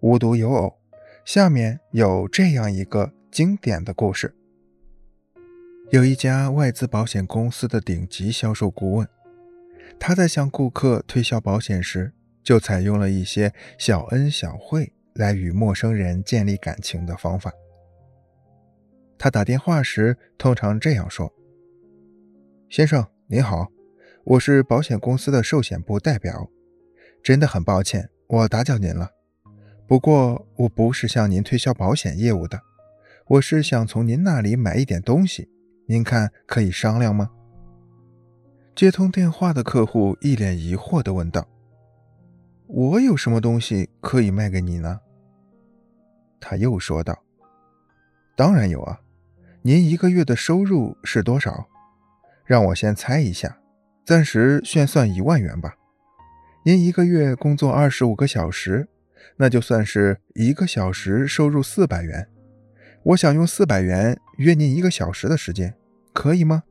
无独有偶，下面有这样一个经典的故事：有一家外资保险公司的顶级销售顾问，他在向顾客推销保险时，就采用了一些小恩小惠来与陌生人建立感情的方法。他打电话时通常这样说：“先生您好，我是保险公司的寿险部代表。”真的很抱歉，我打搅您了。不过我不是向您推销保险业务的，我是想从您那里买一点东西，您看可以商量吗？接通电话的客户一脸疑惑地问道：“我有什么东西可以卖给你呢？”他又说道：“当然有啊，您一个月的收入是多少？让我先猜一下，暂时先算一万元吧。”您一个月工作二十五个小时，那就算是一个小时收入四百元。我想用四百元约您一个小时的时间，可以吗？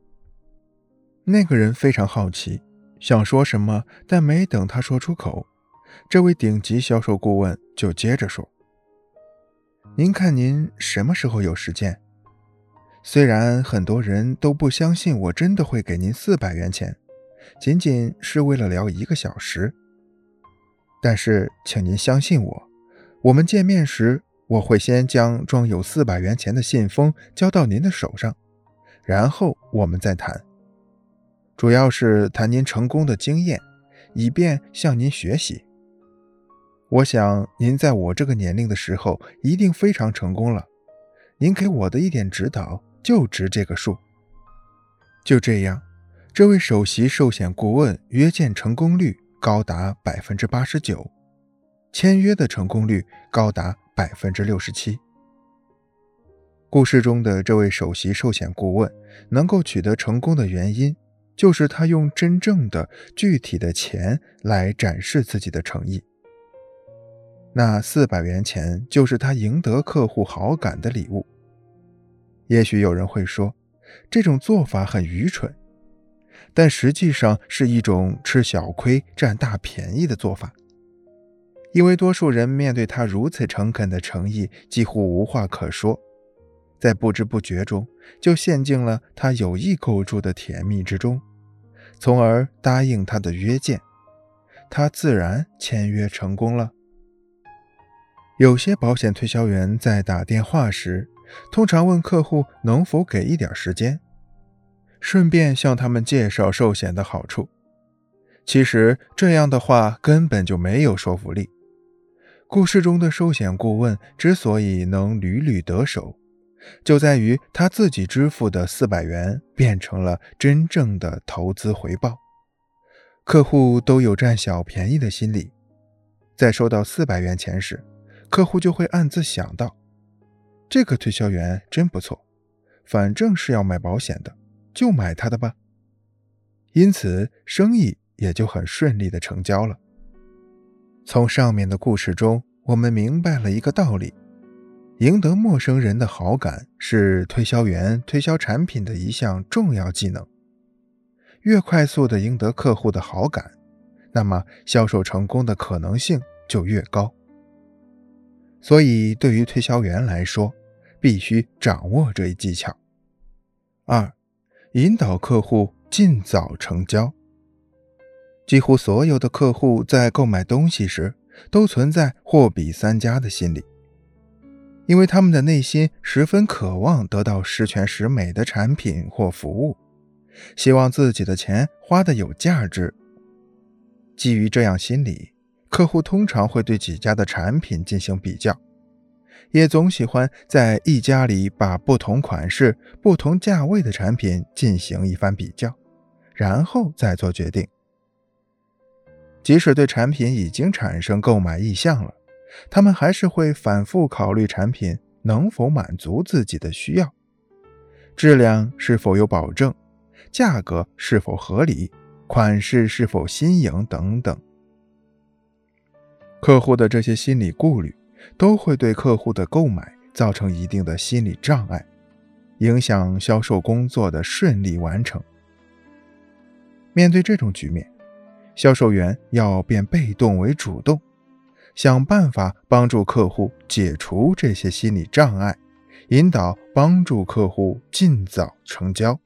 那个人非常好奇，想说什么，但没等他说出口，这位顶级销售顾问就接着说：“您看您什么时候有时间？虽然很多人都不相信我真的会给您四百元钱，仅仅是为了聊一个小时。”但是，请您相信我，我们见面时，我会先将装有四百元钱的信封交到您的手上，然后我们再谈。主要是谈您成功的经验，以便向您学习。我想您在我这个年龄的时候一定非常成功了，您给我的一点指导就值这个数。就这样，这位首席寿险顾问约见成功率。高达百分之八十九，签约的成功率高达百分之六十七。故事中的这位首席寿险顾问能够取得成功的原因，就是他用真正的、具体的钱来展示自己的诚意。那四百元钱就是他赢得客户好感的礼物。也许有人会说，这种做法很愚蠢。但实际上是一种吃小亏占大便宜的做法，因为多数人面对他如此诚恳的诚意，几乎无话可说，在不知不觉中就陷进了他有意构筑的甜蜜之中，从而答应他的约见，他自然签约成功了。有些保险推销员在打电话时，通常问客户能否给一点时间。顺便向他们介绍寿险的好处。其实这样的话根本就没有说服力。故事中的寿险顾问之所以能屡屡得手，就在于他自己支付的四百元变成了真正的投资回报。客户都有占小便宜的心理，在收到四百元钱时，客户就会暗自想到：这个推销员真不错，反正是要卖保险的。就买他的吧，因此生意也就很顺利的成交了。从上面的故事中，我们明白了一个道理：赢得陌生人的好感是推销员推销产品的一项重要技能。越快速的赢得客户的好感，那么销售成功的可能性就越高。所以，对于推销员来说，必须掌握这一技巧。二。引导客户尽早成交。几乎所有的客户在购买东西时都存在货比三家的心理，因为他们的内心十分渴望得到十全十美的产品或服务，希望自己的钱花的有价值。基于这样心理，客户通常会对几家的产品进行比较。也总喜欢在一家里把不同款式、不同价位的产品进行一番比较，然后再做决定。即使对产品已经产生购买意向了，他们还是会反复考虑产品能否满足自己的需要，质量是否有保证，价格是否合理，款式是否新颖等等。客户的这些心理顾虑。都会对客户的购买造成一定的心理障碍，影响销售工作的顺利完成。面对这种局面，销售员要变被动为主动，想办法帮助客户解除这些心理障碍，引导帮助客户尽早成交。